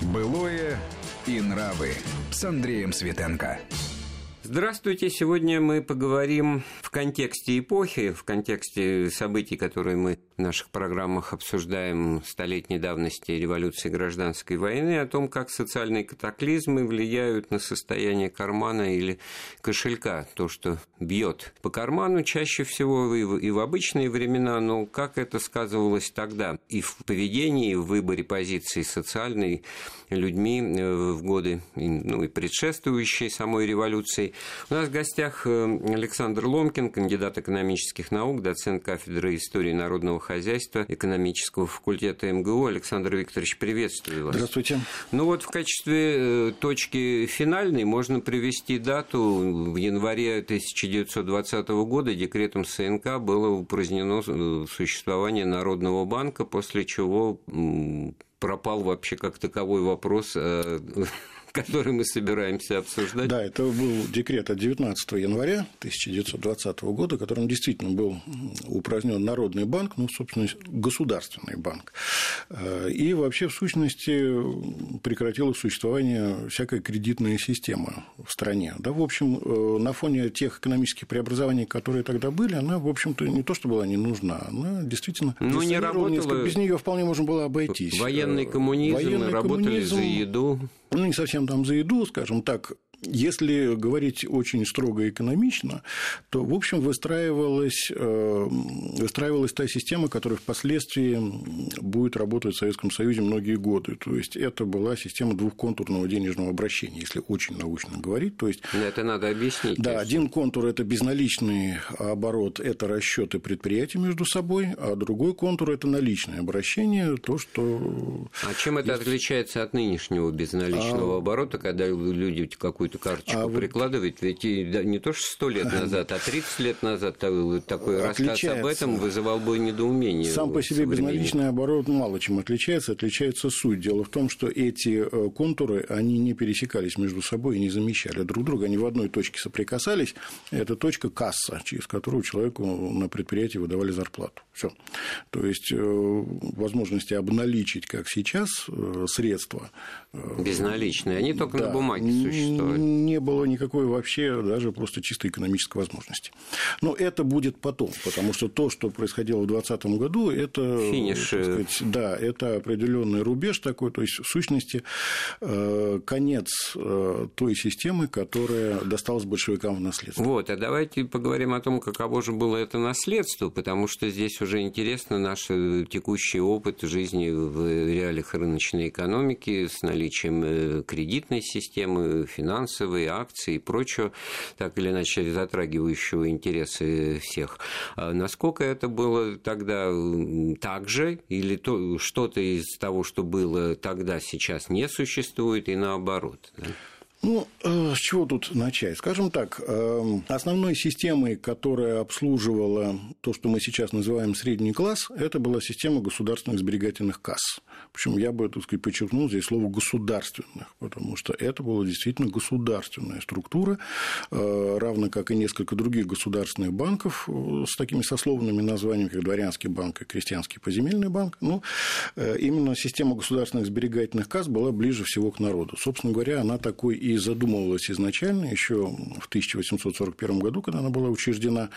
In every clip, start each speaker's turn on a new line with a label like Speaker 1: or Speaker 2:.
Speaker 1: Былое и нравы с Андреем Светенко.
Speaker 2: Здравствуйте. Сегодня мы поговорим в контексте эпохи, в контексте событий, которые мы в наших программах обсуждаем столетней давности революции гражданской войны, о том, как социальные катаклизмы влияют на состояние кармана или кошелька. То, что бьет по карману чаще всего и в обычные времена, но как это сказывалось тогда и в поведении, и в выборе позиции социальной людьми э, в годы ну, и предшествующей самой революции. У нас в гостях э, Александр Ломкин, кандидат экономических наук, доцент кафедры истории народного хозяйства экономического факультета МГУ. Александр Викторович, приветствую вас.
Speaker 3: Здравствуйте.
Speaker 2: Ну вот в качестве э, точки финальной можно привести дату в январе 1920 года декретом СНК было упразднено существование Народного банка, после чего пропал вообще как таковой вопрос э, который мы собираемся обсуждать.
Speaker 3: Да, это был декрет от 19 января 1920 года, которым действительно был упразднен Народный банк, ну, собственно, государственный банк. Э, и вообще, в сущности, прекратило существование всякая кредитная система в стране. Да, в общем, э, на фоне тех экономических преобразований, которые тогда были, она, в общем-то, не то, что была не нужна, она действительно
Speaker 2: ну, не работала... Несколько...
Speaker 3: Без нее вполне можно было обойтись.
Speaker 2: Военный коммунизм, Военный работали коммунизм, за еду.
Speaker 3: Ну, не совсем там за еду, скажем так, если говорить очень строго экономично, то, в общем, выстраивалась, э, выстраивалась та система, которая впоследствии будет работать в Советском Союзе многие годы. То есть, это была система двухконтурного денежного обращения, если очень научно говорить. То есть,
Speaker 2: Но это надо объяснить.
Speaker 3: Да, один контур – это безналичный оборот, это расчеты предприятий между собой, а другой контур – это наличное обращение, то, что…
Speaker 2: А чем это есть... отличается от нынешнего безналичного а... оборота, когда люди какую какую-то карточку а прикладывать, ведь не то что сто лет назад, а 30 лет назад такой рассказ об этом вызывал бы недоумение.
Speaker 3: Сам по себе безналичный оборот мало чем отличается, отличается суть. Дело в том, что эти э, контуры, они не пересекались между собой и не замещали друг друга, они в одной точке соприкасались, это точка касса, через которую человеку на предприятии выдавали зарплату. Все. То есть, э, возможности обналичить, как сейчас, э, средства.
Speaker 2: Безналичные, они только да, на бумаге существуют
Speaker 3: не было никакой вообще даже просто чисто экономической возможности. Но это будет потом, потому что то, что происходило в 2020 году, это,
Speaker 2: Финиш.
Speaker 3: Сказать, да, это определенный рубеж такой, то есть в сущности э, конец э, той системы, которая досталась большевикам в наследство.
Speaker 2: Вот, а давайте поговорим о том, каково же было это наследство, потому что здесь уже интересно наш текущий опыт жизни в реалиях рыночной экономики с наличием э, кредитной системы, финансовой акции и прочее, так или иначе затрагивающего интересы всех. А насколько это было тогда так же, или то, что-то из того, что было тогда, сейчас не существует, и наоборот? Да?
Speaker 3: Ну, э, с чего тут начать? Скажем так, э, основной системой, которая обслуживала то, что мы сейчас называем средний класс, это была система государственных сберегательных касс. Причем я бы, так сказать, подчеркнул здесь слово государственных, потому что это была действительно государственная структура, э, равно как и несколько других государственных банков с такими сословными названиями, как Дворянский банк и Крестьянский поземельный банк. Ну, именно система государственных сберегательных касс была ближе всего к народу. Собственно говоря, она такой задумывалась изначально еще в 1841 году, когда она была учреждена.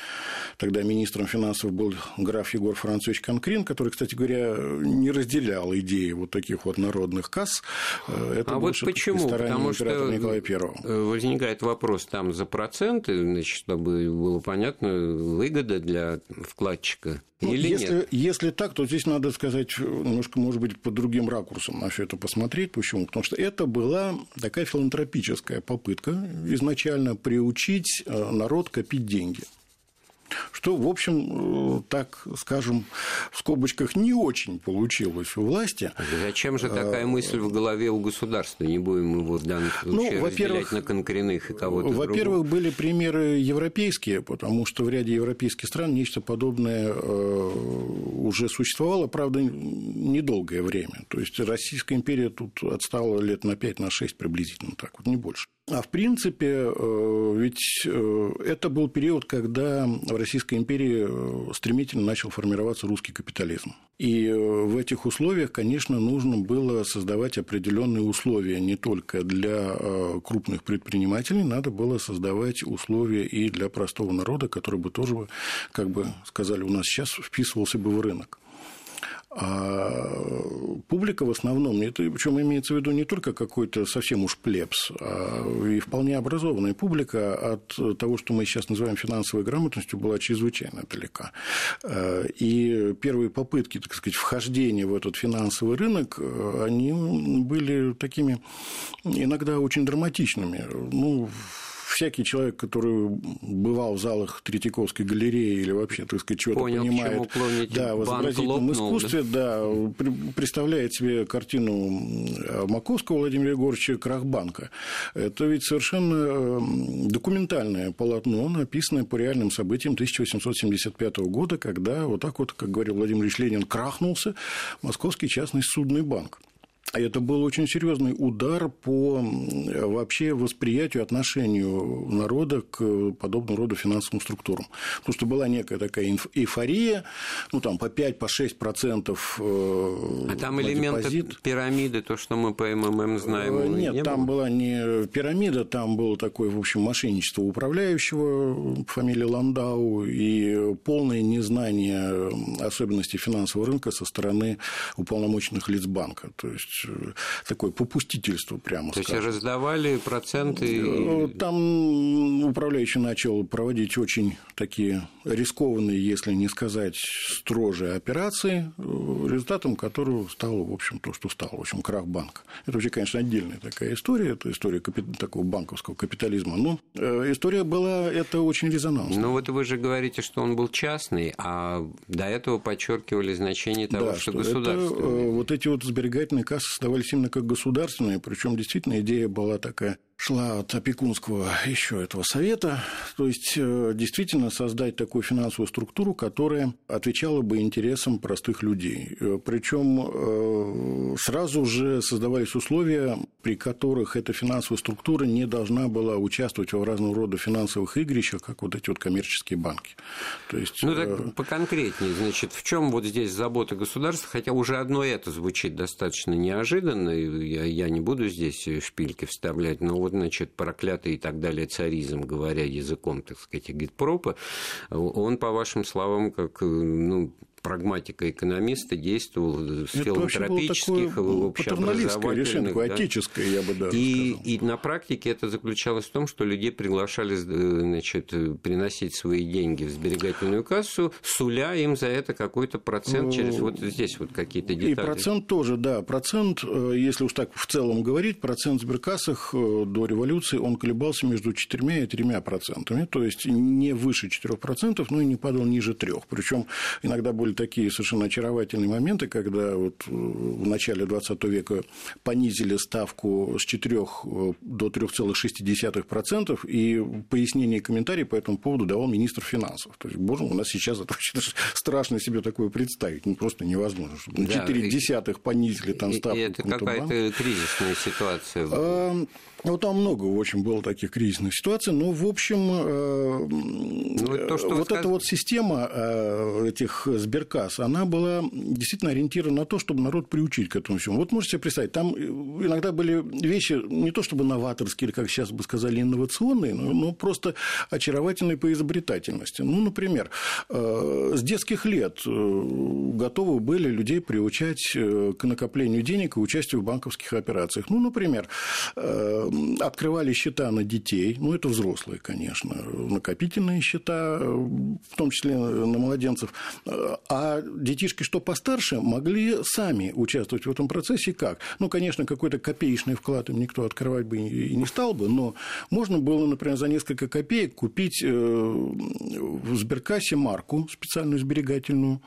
Speaker 3: Тогда министром финансов был граф Егор Францович Конкрин, который, кстати говоря, не разделял идеи вот таких вот народных касс.
Speaker 2: Э, это а вот почему? Потому что Николая I. Э, возникает вопрос там за проценты, значит, чтобы было понятно, выгода для вкладчика ну, или
Speaker 3: если,
Speaker 2: нет?
Speaker 3: Если так, то здесь надо сказать немножко, может быть, под другим ракурсом на все это посмотреть. Почему? Потому что это была такая филантропическая попытка изначально приучить э, народ копить деньги что, в общем, э, так скажем, в скобочках не очень получилось у власти.
Speaker 2: Зачем же такая мысль в голове у государства? Не будем его в данном ну, случае ну, разделять на конкоренных и кого-то
Speaker 3: Во-первых, были примеры европейские, потому что в ряде европейских стран нечто подобное э, уже существовало, правда, недолгое время. То есть Российская империя тут отстала лет на 5-6 на приблизительно так, вот не больше. А в принципе, ведь это был период, когда в Российской империи стремительно начал формироваться русский капитализм. И в этих условиях, конечно, нужно было создавать определенные условия не только для крупных предпринимателей, надо было создавать условия и для простого народа, который бы тоже, как бы сказали у нас сейчас, вписывался бы в рынок. А публика в основном, это причем имеется в виду не только какой-то совсем уж плебс, а и вполне образованная публика от того, что мы сейчас называем финансовой грамотностью, была чрезвычайно далека. А, и первые попытки, так сказать, вхождения в этот финансовый рынок, они были такими иногда очень драматичными. Ну, всякий человек, который бывал в залах Третьяковской галереи или вообще, так сказать, чего-то понимает да, в изобразительном лопнул, искусстве, да? да, представляет себе картину Маковского Владимира Егоровича «Крахбанка». Это ведь совершенно эм, документальное полотно, написанное по реальным событиям 1875 года, когда вот так вот, как говорил Владимир Ильич Ленин, крахнулся Московский частный судный банк. Это был очень серьезный удар по вообще восприятию, отношению народа к подобного рода финансовым структурам. Потому что была некая такая эйфория, ну, там, по 5-6%. По 6%
Speaker 2: э, а там элементы депозит. пирамиды, то, что мы по МММ знаем,
Speaker 3: э, Нет, не там было? была не пирамида, там было такое, в общем, мошенничество управляющего, фамилия Ландау, и полное незнание особенностей финансового рынка со стороны уполномоченных лиц банка. То есть Э, такое попустительство, прямо
Speaker 2: То скажем. есть раздавали проценты?
Speaker 3: Э, там управляющий начал проводить очень такие рискованные, если не сказать строже операции, э, результатом которого стало, в общем, то, что стало, в общем, крах банка. Это вообще, конечно, отдельная такая история, это история такого банковского капитализма, но история была, это очень резонансная.
Speaker 2: Ну, вот вы же говорите, что он был частный, а до этого подчеркивали значение того, да, что, что государственный.
Speaker 3: вот эти вот сберегательные кассы создавались именно как государственные, причем действительно идея была такая шла от опекунского еще этого совета, то есть э, действительно создать такую финансовую структуру, которая отвечала бы интересам простых людей. Э, Причем э, сразу же создавались условия, при которых эта финансовая структура не должна была участвовать в разного рода финансовых игрищах, как вот эти вот коммерческие банки.
Speaker 2: То есть, ну так поконкретнее, значит, в чем вот здесь забота государства, хотя уже одно это звучит достаточно неожиданно, я, я не буду здесь шпильки вставлять, но вот значит, проклятый и так далее царизм, говоря языком, так сказать, Гитпропа, он, по вашим словам, как ну, прагматика экономиста действовал в филантропических, общеобразовательных.
Speaker 3: решение, да. отеческое, я бы даже
Speaker 2: и,
Speaker 3: сказал.
Speaker 2: И на практике это заключалось в том, что людей приглашали значит, приносить свои деньги в сберегательную кассу, суля им за это какой-то процент через вот здесь вот какие-то детали.
Speaker 3: И процент тоже, да. Процент, э, если уж так в целом говорить, процент в сберкассах э, до революции, он колебался между 4 и 3 процентами, то есть не выше 4 процентов, но и не падал ниже 3. Причем иногда были были такие совершенно очаровательные моменты, когда вот э, в начале 20 века понизили ставку с 4 э, до 3,6%, и пояснение и комментарии по этому поводу давал министр финансов. То есть, боже у нас сейчас это очень страшно себе такое представить, ну, просто невозможно. Чтобы да, 4 десятых понизили там ставку. И
Speaker 2: это какая-то кризисная ситуация. А,
Speaker 3: ну, там много очень было таких кризисных ситуаций, но, в общем, э, ну, то, вот сказ... эта вот система этих сбер Сберкасс, она была действительно ориентирована на то, чтобы народ приучить к этому всему. Вот можете себе представить, там иногда были вещи не то чтобы новаторские, или, как сейчас бы сказали, инновационные, но, но просто очаровательные по изобретательности. Ну, например, э, с детских лет э, готовы были людей приучать э, к накоплению денег и участию в банковских операциях. Ну, например, открывали счета на детей, ну, это взрослые, конечно, накопительные счета, в том числе на младенцев, а детишки, что постарше, могли сами участвовать в этом процессе как? Ну, конечно, какой-то копеечный вклад им никто открывать бы и не стал бы, но можно было, например, за несколько копеек купить э, в сберкассе марку специальную сберегательную,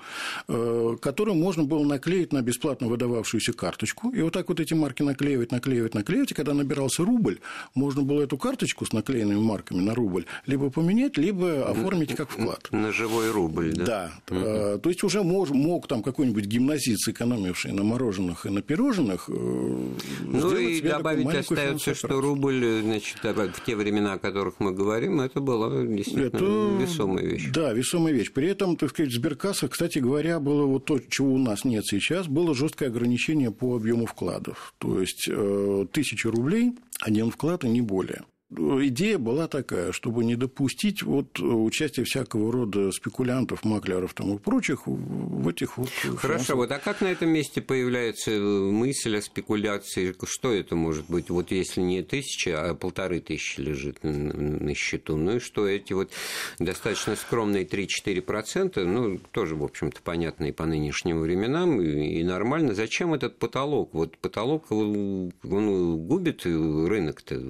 Speaker 3: э, которую можно было наклеить на бесплатно выдававшуюся карточку, и вот так вот эти марки наклеивать, наклеивать, наклеивать, и когда набирался рубль, можно было эту карточку с наклеенными марками на рубль либо поменять, либо оформить как вклад.
Speaker 2: На живой рубль, да?
Speaker 3: Да. То есть уже мог, мог там какой-нибудь гимназист, сэкономивший на мороженых и на пирожных,
Speaker 2: э, Ну и добавить остается, что рубль, значит, в те времена, о которых мы говорим, это была действительно это, весомая вещь.
Speaker 3: Да, весомая вещь. При этом, так сказать, в сберкассах, кстати говоря, было вот то, чего у нас нет сейчас, было жесткое ограничение по объему вкладов. То есть э, тысяча рублей один вклад и не более идея была такая, чтобы не допустить вот участия всякого рода спекулянтов, маклеров там и прочих в этих вот...
Speaker 2: Хорошо, вот а как на этом месте появляется мысль о спекуляции? Что это может быть? Вот если не тысяча, а полторы тысячи лежит на счету, ну и что эти вот достаточно скромные 3-4%, ну, тоже, в общем-то, понятно и по нынешним временам, и нормально. Зачем этот потолок? Вот потолок, он губит рынок-то.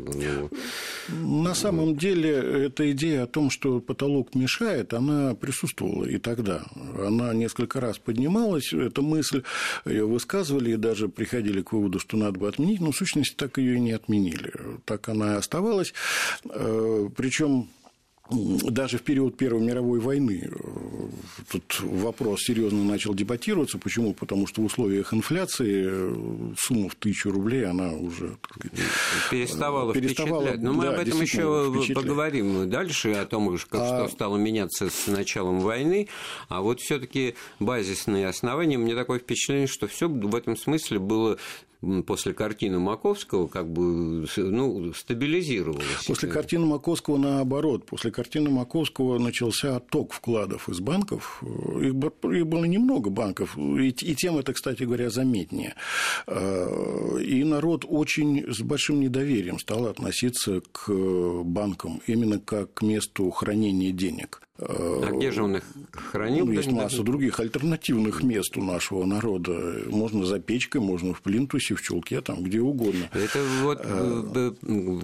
Speaker 3: На самом деле, эта идея о том, что потолок мешает, она присутствовала и тогда. Она несколько раз поднималась, эта мысль ее высказывали и даже приходили к выводу, что надо бы отменить, но в сущности так ее и не отменили. Так она и оставалась. Э, Причем даже в период Первой мировой войны э, тут вопрос серьезно начал дебатироваться. Почему? Потому что в условиях инфляции э, сумма в тысячу рублей, она уже
Speaker 2: переставала, переставала впечатлять. Но мы да, об этом еще поговорим дальше, о том, как, а... что стало меняться с началом войны. А вот все-таки базисные основания, мне такое впечатление, что все в этом смысле было после картины Маковского как бы ну, стабилизировалось.
Speaker 3: После картины Маковского наоборот. После картины Маковского начался отток вкладов из банков. Их, их было немного банков, и, и тем это, кстати говоря, заметнее. А, и народ очень с большим недоверием стал относиться к банкам именно как к месту хранения денег.
Speaker 2: А где же он их хранил?
Speaker 3: Есть масса других альтернативных мест у нашего народа. Можно за печкой, можно в плинтусе, в чулке, там где угодно.
Speaker 2: Это вот а...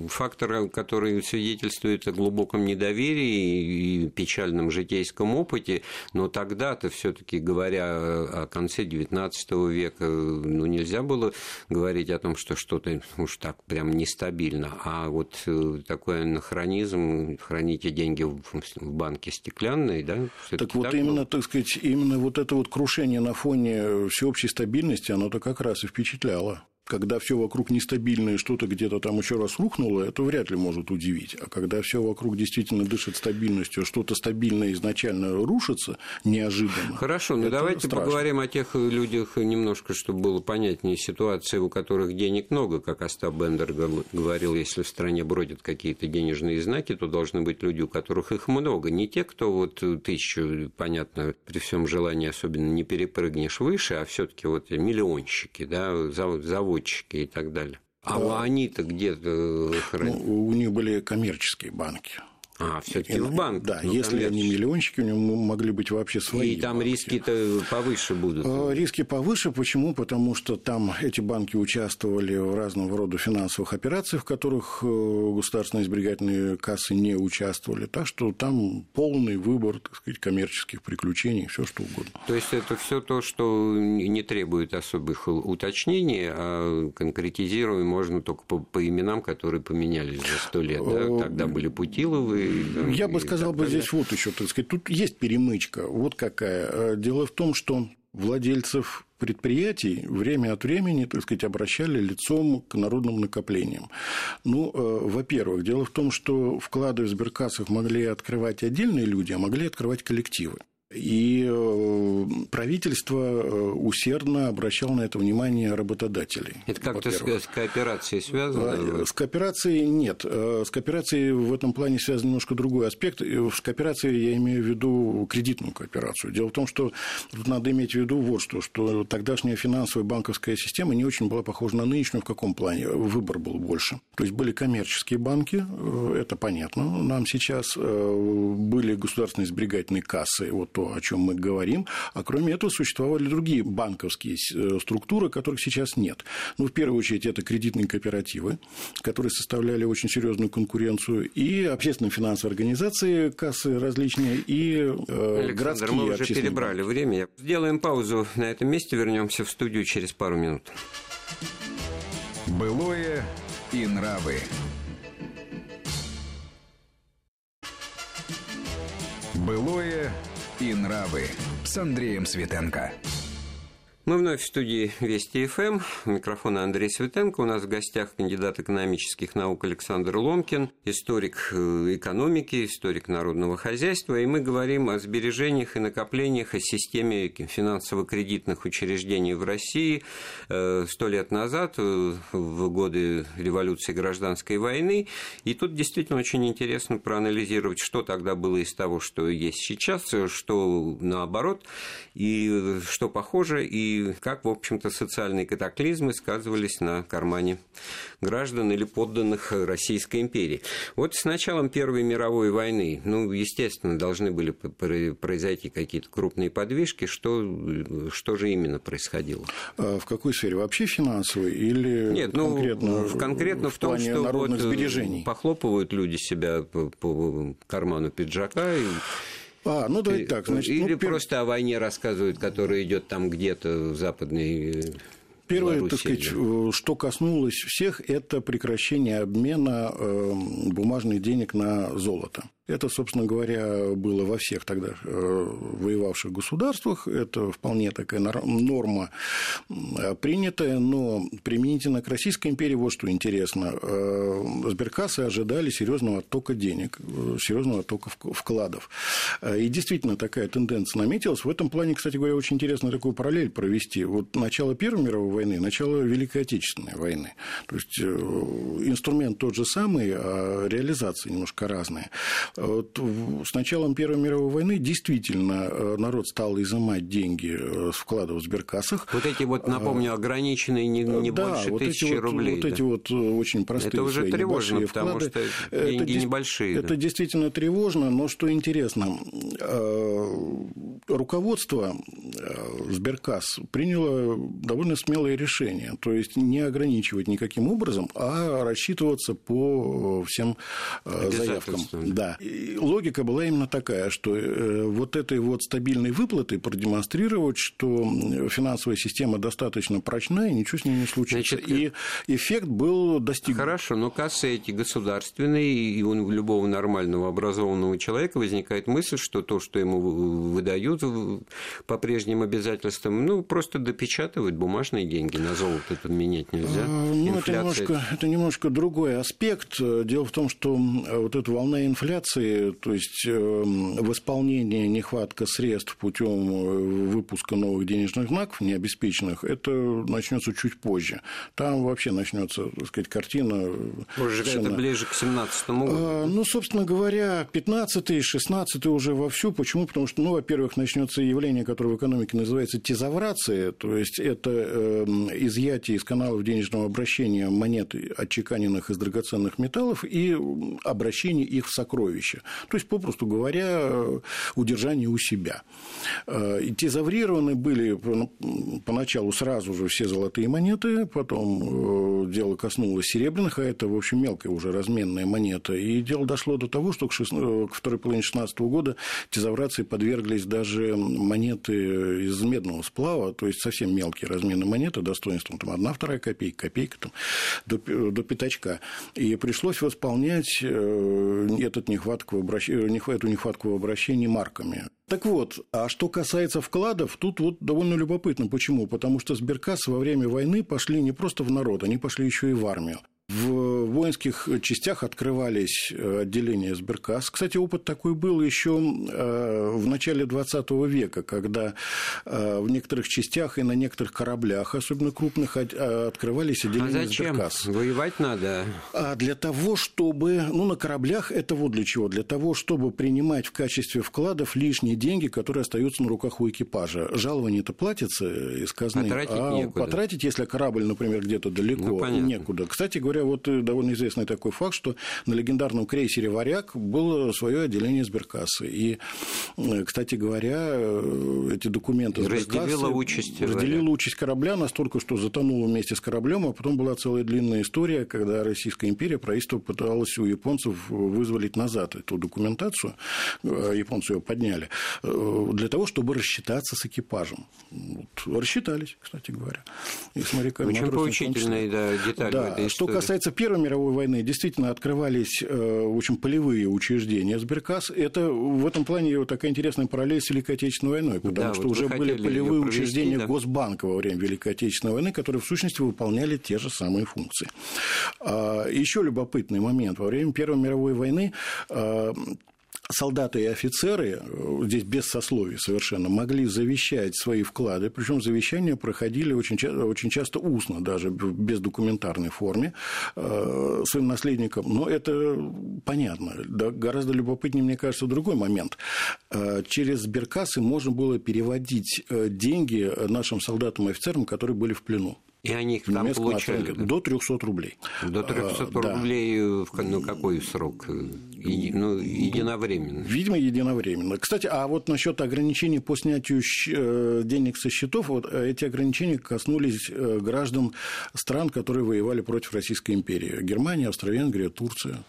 Speaker 2: фактор, который свидетельствует о глубоком недоверии и печальном житейском опыте. Но тогда-то все-таки говоря о конце XIX века, ну нельзя было говорить о том, что что-то уж так прям нестабильно. А вот э, такой анахронизм, храните деньги в банке стеклянной, да?
Speaker 3: Так вот так именно, было? так сказать, именно вот это вот крушение на фоне всеобщей стабильности, оно-то как раз и впечатляло когда все вокруг нестабильное, что-то где-то там еще раз рухнуло, это вряд ли может удивить. А когда все вокруг действительно дышит стабильностью, что-то стабильное изначально рушится неожиданно.
Speaker 2: Хорошо, ну давайте страшно. поговорим о тех людях немножко, чтобы было понятнее ситуация, у которых денег много, как Остап Бендер говорил, если в стране бродят какие-то денежные знаки, то должны быть люди, у которых их много. Не те, кто вот тысячу, понятно, при всем желании особенно не перепрыгнешь выше, а все-таки вот миллионщики, да, завод разработчики и так далее. А да. они-то где-то
Speaker 3: хранят? Ну, у них были коммерческие банки.
Speaker 2: А, все-таки в банк.
Speaker 3: Да, ну, если они миллиончики, у него могли быть вообще свои.
Speaker 2: И там риски-то повыше будут.
Speaker 3: А, риски повыше. Почему? Потому что там эти банки участвовали в разного рода финансовых операциях, в которых э, государственные сберегательные кассы не участвовали. Так что там полный выбор, так сказать, коммерческих приключений, все что угодно.
Speaker 2: То есть это все то, что не требует особых уточнений, а конкретизируем можно только по, по именам, которые поменялись за сто лет. Да? Э, Тогда были Путиловы,
Speaker 3: я бы сказал бы здесь вот еще, так сказать, тут есть перемычка. Вот какая. Э, дело в том, что владельцев предприятий время от времени, так сказать, обращали лицом к народным накоплениям. Ну, э, во-первых, дело в том, что вклады в сберкассах могли открывать отдельные люди, а могли открывать коллективы. И э, правительство э, усердно обращало на это внимание работодателей.
Speaker 2: Это как-то с кооперацией связано?
Speaker 3: С кооперацией нет. Э, с кооперацией в этом плане связан немножко другой аспект. С кооперацией я имею в виду кредитную кооперацию. Дело в том, что тут надо иметь в виду вот что, что тогдашняя финансовая банковская система не очень была похожа на нынешнюю. В каком плане? Выбор был больше. То есть были коммерческие банки, это понятно. Нам сейчас были государственные сберегательные кассы, вот то, о чем мы говорим, а кроме этого существовали другие банковские э, структуры, которых сейчас нет. Ну, в первую очередь, это кредитные кооперативы, которые составляли очень серьезную конкуренцию, и общественные финансовые организации, кассы различные, и э, Александр, городские
Speaker 2: мы уже перебрали время. Сделаем паузу на этом месте, вернемся в студию через пару минут.
Speaker 1: Былое и нравы. Былое и нравы с Андреем Светенко.
Speaker 2: Мы вновь в студии Вести ФМ. Микрофон Андрей Светенко. У нас в гостях кандидат экономических наук Александр Ломкин, историк э, экономики, историк народного хозяйства. И мы говорим о сбережениях и накоплениях, о системе финансово-кредитных учреждений в России э, сто лет назад, э, в годы революции гражданской войны. И тут действительно очень интересно проанализировать, что тогда было из того, что есть сейчас, что наоборот, и что похоже, и как, в общем-то, социальные катаклизмы сказывались на кармане граждан или подданных Российской империи. Вот с началом Первой мировой войны, ну, естественно, должны были произойти какие-то крупные подвижки. Что, что же именно происходило?
Speaker 3: А в какой сфере? Вообще финансовой или
Speaker 2: Нет, ну, конкретно, конкретно в, в том, что
Speaker 3: народных вот сбережений?
Speaker 2: похлопывают люди себя по, по карману пиджака и
Speaker 3: а, ну давайте так. Значит,
Speaker 2: Или
Speaker 3: ну,
Speaker 2: просто о войне рассказывают, которая идет там где-то в западной э,
Speaker 3: Первое, Беларуси, так сказать, да. что коснулось всех, это прекращение обмена э, бумажных денег на золото. Это, собственно говоря, было во всех тогда э, воевавших государствах. Это вполне такая норма э, принятая, но применительно к Российской империи вот что интересно. Э, сберкассы ожидали серьезного оттока денег, серьезного оттока вкладов. И действительно такая тенденция наметилась. В этом плане, кстати говоря, очень интересно такую параллель провести. Вот начало Первой мировой войны, начало Великой Отечественной войны. То есть инструмент тот же самый, а реализация немножко разная. С началом Первой мировой войны действительно э, народ стал изымать деньги э, с вкладов в сберкассах.
Speaker 2: Вот эти вот, напомню, ограниченные не, не
Speaker 3: да,
Speaker 2: больше
Speaker 3: вот
Speaker 2: тысячи
Speaker 3: вот,
Speaker 2: рублей.
Speaker 3: Вот
Speaker 2: да.
Speaker 3: эти вот очень простые
Speaker 2: Это уже тревожно, потому
Speaker 3: вклады.
Speaker 2: что деньги
Speaker 3: это,
Speaker 2: небольшие.
Speaker 3: Это
Speaker 2: да.
Speaker 3: действительно тревожно, но что интересно, э, руководство Сберкасс приняло довольно смелое решение, то есть не ограничивать никаким образом, а рассчитываться по всем заявкам. Да логика была именно такая, что э, вот этой вот стабильной выплаты продемонстрировать, что финансовая система достаточно прочна, и ничего с ней не случится. Значит, и эффект был достигнут.
Speaker 2: Хорошо, но кассы эти государственные, и у любого нормального образованного человека возникает мысль, что то, что ему выдают по прежним обязательствам, ну, просто допечатывают бумажные деньги, на золото поменять нельзя. А,
Speaker 3: ну, это немножко, это немножко другой аспект. Дело в том, что вот эта волна инфляции то есть эм, восполнение нехватка средств путем э, выпуска новых денежных знаков необеспеченных, это начнется чуть позже. Там вообще начнется, так сказать, картина.
Speaker 2: Позже совершенно... это ближе к 17 году. А,
Speaker 3: ну, собственно говоря, 15 16 уже вовсю. Почему? Потому что, ну, во-первых, начнется явление, которое в экономике называется тезаврация, то есть это э, изъятие из каналов денежного обращения монет, отчеканенных из драгоценных металлов, и обращение их в сокровища то есть, попросту говоря, удержание у себя. Э, и тезаврированы были поначалу сразу же все золотые монеты, потом э, дело коснулось серебряных, а это, в общем, мелкая уже разменная монета. И дело дошло до того, что к, к второй половине 16 года тезаврации подверглись даже монеты из медного сплава, то есть совсем мелкие разменные монеты, достоинством там, одна, вторая копейка, копейка там, до, до пятачка. И пришлось восполнять э, этот нехватку обращ... эту нехватку в обращении марками. Так вот, а что касается вкладов, тут вот довольно любопытно. Почему? Потому что сберкассы во время войны пошли не просто в народ, они пошли еще и в армию. Воинских частях открывались э, отделения сберкасс. Кстати, опыт такой был еще э, в начале 20 века, когда э, в некоторых частях и на некоторых кораблях, особенно крупных, открывались отделения
Speaker 2: а зачем?
Speaker 3: сберкасс.
Speaker 2: Воевать надо.
Speaker 3: А для того, чтобы... Ну, на кораблях это вот для чего? Для того, чтобы принимать в качестве вкладов лишние деньги, которые остаются на руках у экипажа. Жалование-то платится из казны.
Speaker 2: Потратить а некуда.
Speaker 3: потратить, если корабль, например, где-то далеко, ну, некуда. Кстати говоря, вот э, довольно известный такой факт, что на легендарном крейсере «Варяг» было свое отделение сберкассы. И, э, кстати говоря, э, эти документы
Speaker 2: разделила участь
Speaker 3: разделила участь корабля настолько, что затонул вместе с кораблем, а потом была целая длинная история, когда Российская империя, правительство пыталось у японцев вызволить назад эту документацию, японцы ее подняли, для того, чтобы рассчитаться с экипажем. Вот. Рассчитались, кстати говоря.
Speaker 2: И с моряками. Очень поучительные да, детали
Speaker 3: да. Что касается Первой мировой войны действительно открывались в общем, полевые учреждения Сберкас. Это в этом плане такая интересная параллель с Великой Отечественной войной, потому да, что вот уже были полевые провести, учреждения да. Госбанка во время Великой Отечественной войны, которые в сущности выполняли те же самые функции. А, Еще любопытный момент. Во время Первой мировой войны солдаты и офицеры, э, здесь без сословий совершенно, могли завещать свои вклады, причем завещания проходили очень, очень часто устно, даже в бездокументарной форме, э, своим наследникам. Но это понятно. Да, гораздо любопытнее, мне кажется, другой момент. Э, через сберкассы можно было переводить деньги нашим солдатам и офицерам, которые были в плену.
Speaker 2: И они их там получали?
Speaker 3: До 300 рублей.
Speaker 2: До 300 а, рублей да. в ну, какой срок? И, ну, единовременно?
Speaker 3: Видимо, единовременно. Кстати, а вот насчет ограничений по снятию э, денег со счетов, вот э, эти ограничения коснулись э, граждан стран, которые воевали против Российской империи. Германия, Австро-Венгрия, Турция.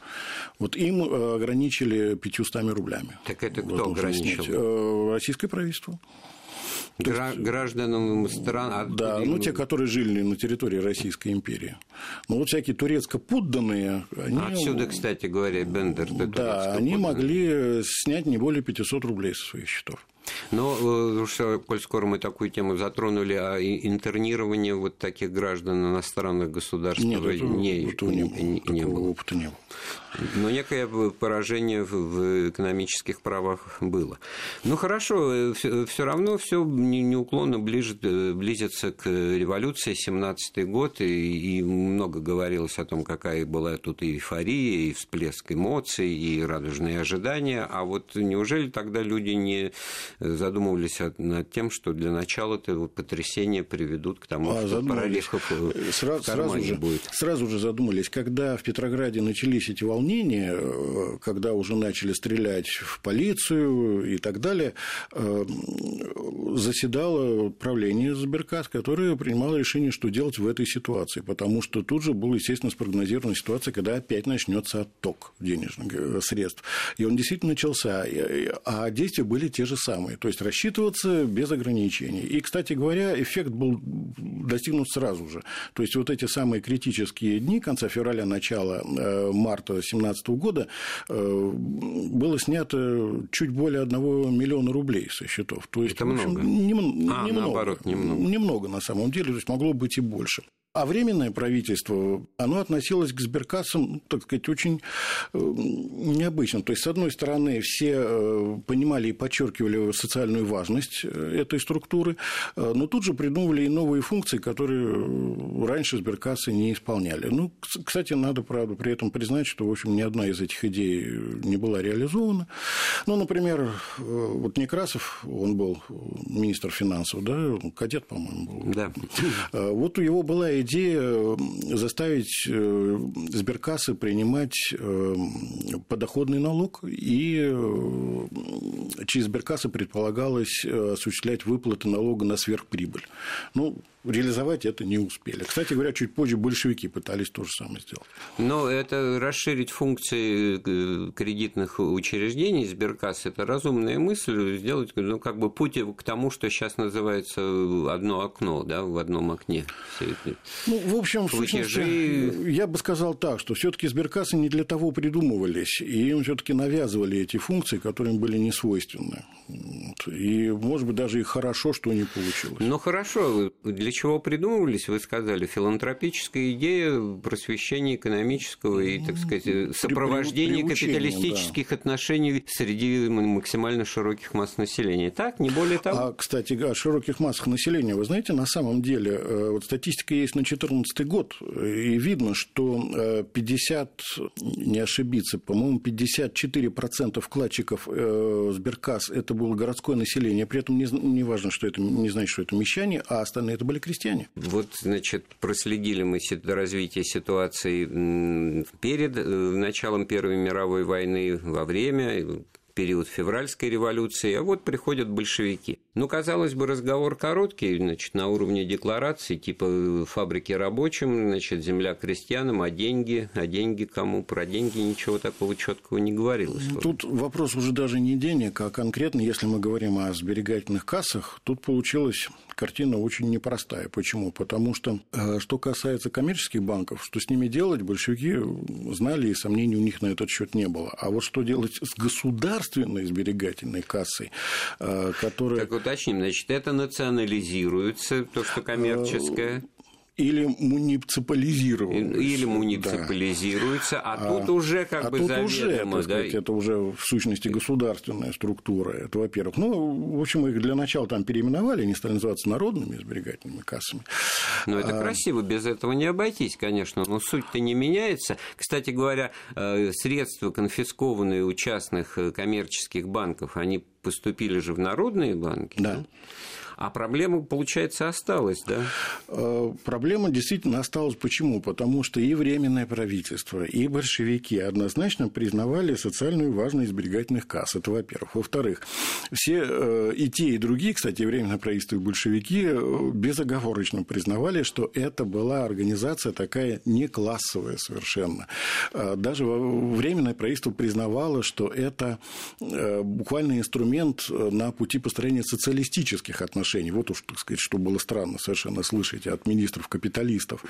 Speaker 3: Вот им ограничили 500 рублями.
Speaker 2: Так это кто ограничил?
Speaker 3: Российское правительство.
Speaker 2: Гра- гражданам стран.
Speaker 3: А да, ну те, которые жили на территории Российской империи. Ну вот всякие турецко-подданные.
Speaker 2: Они, Отсюда, кстати говоря, Бендер.
Speaker 3: Да, они могли снять не более 500 рублей со своих счетов.
Speaker 2: Но, э, уж, коль скоро мы такую тему затронули, а интернирование вот таких граждан иностранных государств
Speaker 3: Нет, это, не, это не, не, не было. опыта не было.
Speaker 2: Но некое поражение в экономических правах было. Ну хорошо, все э, равно все неуклонно ближет, э, близится к революции 17 год, и, и много говорилось о том, какая была тут и эйфория, и всплеск эмоций, и радужные ожидания. А вот неужели тогда люди не задумывались над тем, что для начала это вот потрясения приведут к тому, а, что Паралихов
Speaker 3: сразу, сразу же, будет. Сразу же задумались, когда в Петрограде начались эти волнения, э, когда уже начали стрелять в полицию и так далее, э, заседало правление Сберкас, которое принимало решение, что делать в этой ситуации, потому что тут же была, естественно, спрогнозирована ситуация, когда опять начнется отток денежных э, средств. И он действительно начался, а действия были те же самые самые, то есть рассчитываться без ограничений. И, кстати говоря, эффект был достигнут сразу же. То есть вот эти самые критические дни конца февраля, начала э, марта 2017 года э, было снято чуть более 1 миллиона рублей со счетов. То есть,
Speaker 2: Это общем,
Speaker 3: много? Нем,
Speaker 2: а,
Speaker 3: немного.
Speaker 2: наоборот, немного.
Speaker 3: Немного на самом деле, то есть могло быть и больше. А временное правительство, оно относилось к сберкассам, так сказать, очень э, необычно. То есть, с одной стороны, все э, понимали и подчеркивали социальную важность э, этой структуры, но тут же придумывали и новые функции, которые раньше сберкассы не исполняли. Ну, кстати, надо, правда, при этом признать, что, в общем, ни одна из этих идей не была реализована. Ну, например, вот Некрасов, он был министр финансов, да, кадет, по-моему, был.
Speaker 2: Да.
Speaker 3: Вот у него была идея заставить э, сберкассы принимать э, подоходный налог, и э, через сберкассы предполагалось осуществлять выплаты налога на сверхприбыль. Ну, реализовать это не успели. Кстати говоря, чуть позже большевики пытались то же самое сделать.
Speaker 2: Но это расширить функции э, кредитных учреждений Сберкасс – это разумная мысль, сделать ну, как бы путь к тому, что сейчас называется одно окно, да, в одном окне.
Speaker 3: Ну, в общем, в сущности, я бы сказал так, что все таки Сберкассы не для того придумывались, и им все таки навязывали эти функции, которые им были не свойственны. И, может быть, даже и хорошо, что не получилось.
Speaker 2: Ну, хорошо. Для чего придумывались, вы сказали, филантропическая идея просвещения экономического и, так сказать, сопровождения капиталистических да. отношений среди максимально широких масс населения. Так, не более того?
Speaker 3: А, кстати, о широких массах населения, вы знаете, на самом деле, э, вот статистика есть на 2014 год, и видно, что 50, э, не ошибиться, по-моему, 54% вкладчиков э, Сберкасс – это было городское население, при этом не, не важно, что это, не значит, что это мещане, а остальные это были крестьяне.
Speaker 2: Вот, значит, проследили мы развитие ситуации перед э, началом Первой мировой войны, во время, период февральской революции, а вот приходят большевики. Ну, казалось бы, разговор короткий, значит, на уровне декларации, типа фабрики рабочим, значит, земля крестьянам, а деньги, а деньги кому? Про деньги ничего такого четкого не говорилось.
Speaker 3: Тут вопрос уже даже не денег, а конкретно, если мы говорим о сберегательных кассах, тут получилось картина очень непростая. Почему? Потому что, э, что касается коммерческих банков, что с ними делать, большевики знали, и сомнений у них на этот счет не было. А вот что делать с государственной сберегательной кассой, э, которая...
Speaker 2: Так уточним, значит, это национализируется, то, что коммерческое?
Speaker 3: Или муниципализируется.
Speaker 2: Или муниципализируется, да. а, тут уже как а бы тут заведомо, уже,
Speaker 3: да? сказать, это уже в сущности государственная структура. Это, во-первых. Ну, в общем, их для начала там переименовали, они стали называться народными сберегательными кассами.
Speaker 2: Ну, это а... красиво, без этого не обойтись, конечно, но суть-то не меняется. Кстати говоря, э, средства, конфискованные у частных э, коммерческих банков, они поступили же в народные банки.
Speaker 3: Да.
Speaker 2: А проблема, получается, осталась, да?
Speaker 3: Э, проблема действительно осталась. Почему? Потому что и Временное правительство, и большевики однозначно признавали социальную важность сберегательных касс. Это во-первых. Во-вторых, все э, и те, и другие, кстати, Временное правительство и большевики э, безоговорочно признавали, что это была организация такая не классовая совершенно. Даже Временное правительство признавало, что это буквально инструмент на пути построения социалистических отношений отношений. Вот уж, так сказать, что было странно совершенно слышать от министров-капиталистов.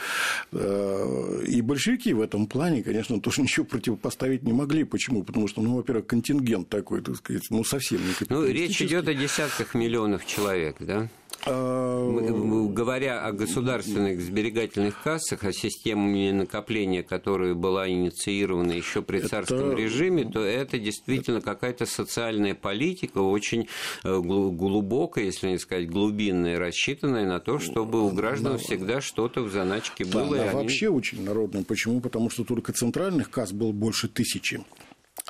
Speaker 3: Э, и большевики в этом плане, конечно, тоже ничего противопоставить не могли. Почему? Потому что, ну, во-первых, контингент такой, так сказать, ну, совсем не
Speaker 2: Ну, речь идет о десятках миллионов человек, да? А, говоря о государственных сберегательных кассах, о системе накопления, которая была инициирована еще при царском это... режиме, то это действительно какая-то социальная политика, очень э, глубокая, если не сказать глубинная, рассчитанная на то, чтобы у граждан да. всегда что-то в заначке было.
Speaker 3: Да, они... вообще очень народная. Почему? Потому что только центральных касс было больше тысячи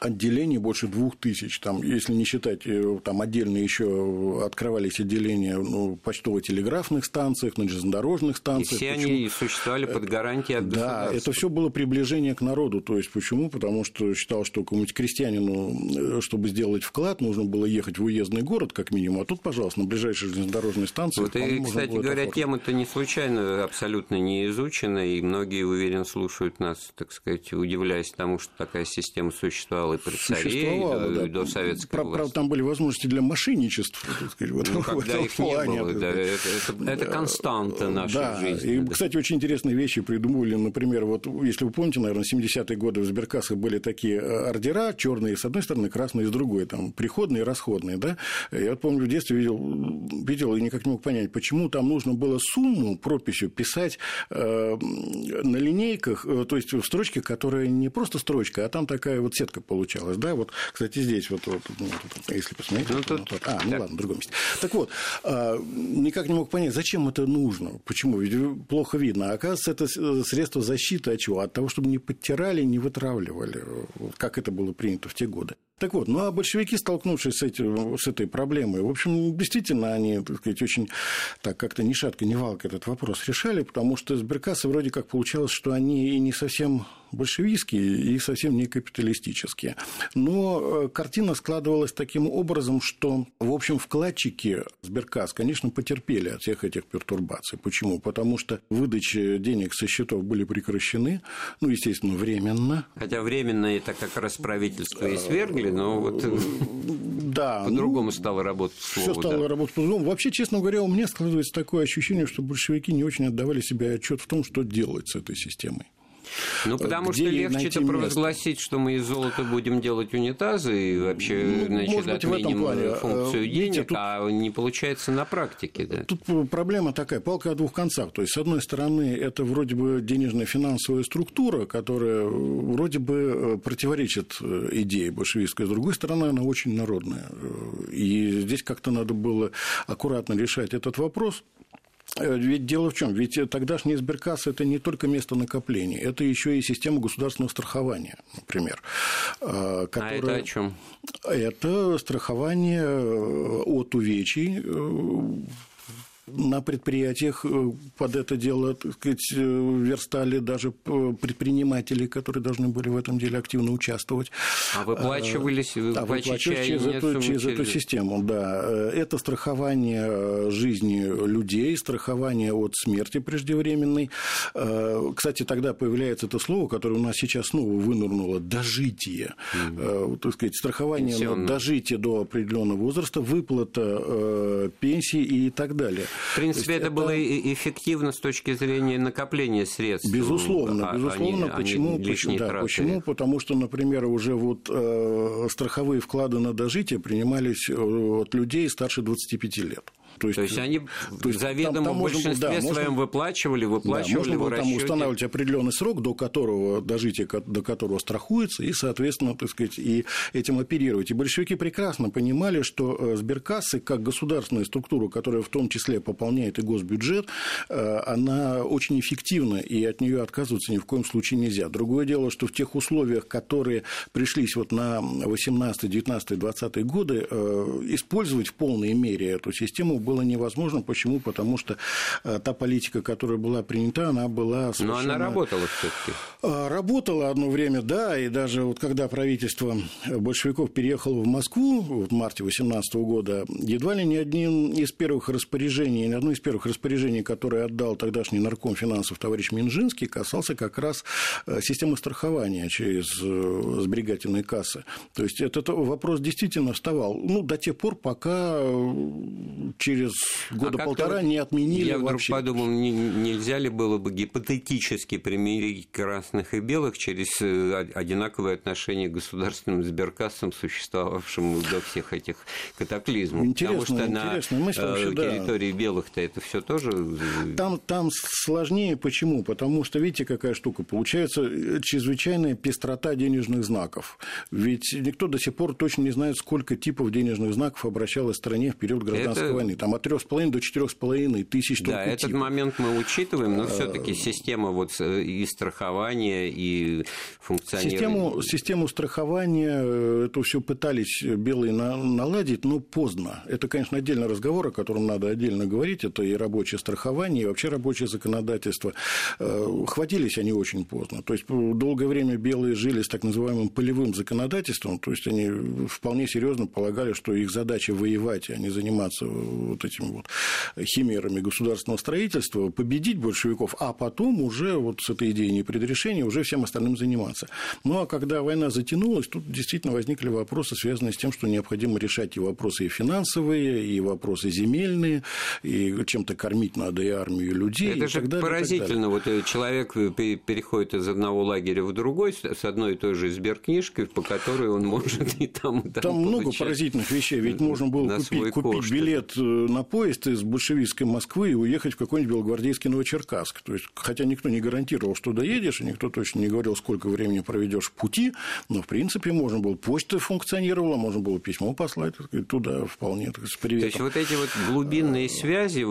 Speaker 3: отделений больше двух тысяч. Там, если не считать, э, там отдельно еще открывались отделения ну, почтово-телеграфных станциях, на железнодорожных станциях.
Speaker 2: И все почему? они существовали под гарантией от
Speaker 3: Да, это все было приближение к народу. То есть почему? Потому что считал, что какому-нибудь крестьянину, э, чтобы сделать вклад, нужно было ехать в уездный город, как минимум. А тут, пожалуйста, на ближайшей железнодорожной станции.
Speaker 2: Вот и, кстати говоря, тема-то не случайно абсолютно не изучена, и многие, уверен, слушают нас, так сказать, удивляясь тому, что такая система существовала существовало и при царе, да, до советской
Speaker 3: Прав, власти. Правда, там были возможности для мошенничества, так сказать,
Speaker 2: в этом, ну, в их плане. Не было, да, это, это, это константа нашей да, жизни.
Speaker 3: И, да. кстати, очень интересные вещи придумывали, например, вот, если вы помните, наверное, 70-е годы в сберкассах были такие э, ордера, черные с одной стороны, красные с другой, там, приходные и расходные, да. Я вот помню, в детстве видел, видел и никак не мог понять, почему там нужно было сумму прописью писать э, на линейках, э, то есть в строчке, которая не просто строчка, а там такая вот сетка получилась получалось. Да, вот, кстати, здесь вот, вот ну, если посмотреть. Ну, тут... вот, а, ну так. ладно, в другом месте. Так вот, а, никак не мог понять, зачем это нужно, почему, ведь плохо видно. А оказывается, это средство защиты от чего? От того, чтобы не подтирали, не вытравливали, как это было принято в те годы. Так вот, ну а большевики, столкнувшись с, этим, с этой проблемой, в общем, действительно, они, так сказать, очень так как-то ни шатка, ни валка этот вопрос решали, потому что сберкассы вроде как получалось, что они и не совсем большевистские, и совсем не капиталистические. Но э, картина складывалась таким образом, что, в общем, вкладчики сберкасс, конечно, потерпели от всех этих пертурбаций. Почему? Потому что выдачи денег со счетов были прекращены, ну, естественно, временно.
Speaker 2: Хотя временно это как раз правительство и свергли, но вот э, да, по-другому ну, стало работать.
Speaker 3: Все стало да. работать по-другому. Вообще, честно говоря, у меня складывается такое ощущение, что большевики не очень отдавали себе отчет в том, что делать с этой системой.
Speaker 2: Ну, потому что легче-то провозгласить, что мы из золота будем делать унитазы и вообще, ну, значит, отменим плане. функцию Видите, денег, тут... а не получается на практике. Да?
Speaker 3: Тут проблема такая, палка о двух концах. То есть, с одной стороны, это вроде бы денежная финансовая структура, которая вроде бы противоречит идее большевистской, с другой стороны, она очень народная. И здесь как-то надо было аккуратно решать этот вопрос. Э, ведь дело в чем? Ведь тогдашний сберкасса – это не только место накопления, это еще и система государственного страхования, например.
Speaker 2: Которая... А это о чем?
Speaker 3: Это страхование э, от увечий э, на предприятиях под это дело, так сказать, верстали даже предприниматели, которые должны были в этом деле активно участвовать.
Speaker 2: А выплачивались,
Speaker 3: а выплачивались через, эту, через эту систему, да. Это страхование жизни людей, страхование от смерти преждевременной. Кстати, тогда появляется это слово, которое у нас сейчас снова вынырнуло – дожитие. Mm-hmm. Так сказать, страхование на дожитие до определенного возраста, выплата пенсии и так далее.
Speaker 2: В принципе, это, это было эффективно с точки зрения накопления средств.
Speaker 3: Безусловно, а, безусловно. Они, почему? Они почему, да, почему? Потому что, например, уже вот э, страховые вклады на дожитие принимались от людей старше 25 лет.
Speaker 2: То есть, то есть они то есть заведомо там, там в большинстве да, своем можно, выплачивали, выплачивали да, можно было
Speaker 3: там устанавливать определенный срок, до которого дожитие, до которого страхуется, и, соответственно, так сказать, и этим оперировать. И большевики прекрасно понимали, что э, сберкассы, как государственная структура, которая в том числе пополняет и госбюджет, э, она очень эффективна, и от нее отказываться ни в коем случае нельзя. Другое дело, что в тех условиях, которые пришлись вот на 18, 19, 20 годы, э, использовать в полной мере эту систему было было невозможно. Почему? Потому что э, та политика, которая была принята, она была
Speaker 2: совершенно... Но она работала все таки
Speaker 3: а, Работала одно время, да, и даже вот когда правительство большевиков переехало в Москву в марте 18 года, едва ли не одним из первых распоряжений, ни одно из первых распоряжений, которое отдал тогдашний нарком финансов товарищ Минжинский, касался как раз э, системы страхования через э, сберегательные кассы. То есть этот вопрос действительно вставал, ну, до тех пор, пока через через года а полтора не отменили
Speaker 2: Я вообще. подумал, не, нельзя ли было бы гипотетически примирить красных и белых через э, одинаковое отношение к государственным сберкассам, существовавшим до всех этих катаклизмов?
Speaker 3: Интересно, Потому что на мысль, вообще,
Speaker 2: территории да. белых-то это все тоже...
Speaker 3: Э, там, там сложнее. Почему? Потому что, видите, какая штука. Получается э, чрезвычайная пестрота денежных знаков. Ведь никто до сих пор точно не знает, сколько типов денежных знаков обращалось в стране в период гражданской это... войны. Там от 3,5 до 4,5 тысяч
Speaker 2: Да, этот типов. момент мы учитываем, но все таки система вот э, и страхования, и функционирования.
Speaker 3: Систему, систему страхования, э, это все пытались белые наладить, но поздно. Это, конечно, отдельный разговор, о котором надо отдельно говорить. Это и рабочее страхование, и вообще рабочее законодательство. Э, хватились они очень поздно. То есть, долгое время белые жили с так называемым полевым законодательством, то есть, они вполне серьезно полагали, что их задача воевать, а не заниматься вот этими вот химерами государственного строительства, победить большевиков, а потом уже вот с этой идеей непредрешения уже всем остальным заниматься. Ну, а когда война затянулась, тут действительно возникли вопросы, связанные с тем, что необходимо решать и вопросы и финансовые, и вопросы земельные, и чем-то кормить надо и армию, и людей.
Speaker 2: Это
Speaker 3: и
Speaker 2: же
Speaker 3: далее,
Speaker 2: поразительно. Вот э, человек переходит из одного лагеря в другой с одной и той же сберкнижкой, по которой он может и там, и
Speaker 3: там Там много поразительных вещей. Ведь можно было купить, купить билет э, на поезд из большевистской Москвы и уехать в какой-нибудь белогвардейский Новочеркасск. То есть, хотя никто не гарантировал, что доедешь, и никто точно не говорил, сколько времени проведешь в пути, но, в принципе, можно было, почта функционировала, можно было письмо послать сказать, туда вполне, так, с приветом.
Speaker 2: То есть, вот эти вот глубинные связи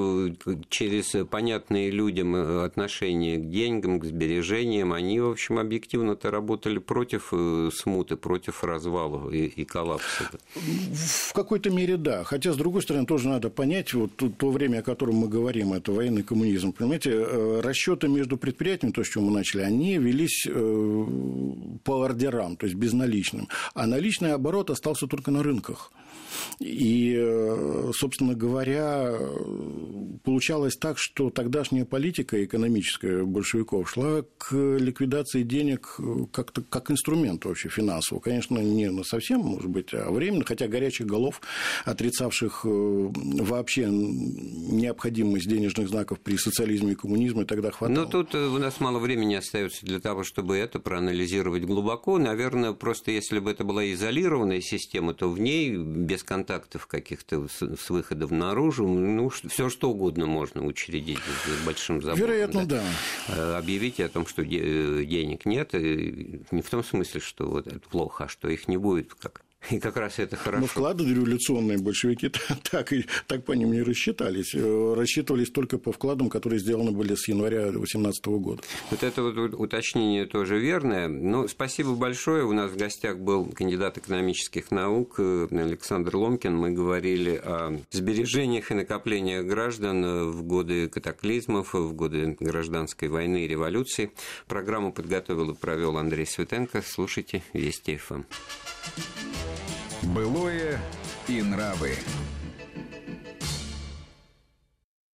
Speaker 2: через понятные людям э, отношения к деньгам, к сбережениям, они, в общем, объективно-то работали против э, смуты, против развала и, и коллапса.
Speaker 3: В какой-то мере, да. Хотя, с другой стороны, тоже надо понять, вот то время, о котором мы говорим, это военный коммунизм. Понимаете, э, расчеты между предприятиями, то, с чего мы начали, они велись э, по ордерам, то есть безналичным. А наличный оборот остался только на рынках. И, э, собственно говоря, получалось так, что тогдашняя политика экономическая большевиков шла к ликвидации денег как, -то, как инструмент вообще финансового. Конечно, не на совсем, может быть, а временно, хотя горячих голов, отрицавших э, вообще необходимость денежных знаков при социализме и коммунизме тогда хватало.
Speaker 2: Но тут э, у нас мало времени остается для того, чтобы это проанализировать глубоко. Наверное, просто если бы это была изолированная система, то в ней без контактов каких-то с выходом наружу, ну, все что угодно можно учредить с большим забором.
Speaker 3: Вероятно, да.
Speaker 2: да. Э, объявить о том, что денег нет, не в том смысле, что вот это плохо, а что их не будет, как И как раз это хорошо.
Speaker 3: Но вклады революционные большевики так, и, так по ним не рассчитались. Э, рассчитывались только по вкладам, которые сделаны были с января 2018 года.
Speaker 2: Вот это вот уточнение тоже верное. Ну, спасибо большое. У нас в гостях был кандидат экономических наук э, Александр Ломкин. Мы говорили о сбережениях и накоплениях граждан в годы катаклизмов, в годы гражданской войны и революции. Программу подготовил и провел Андрей Светенко. Слушайте Вести ФМ.
Speaker 1: Былое и нравы.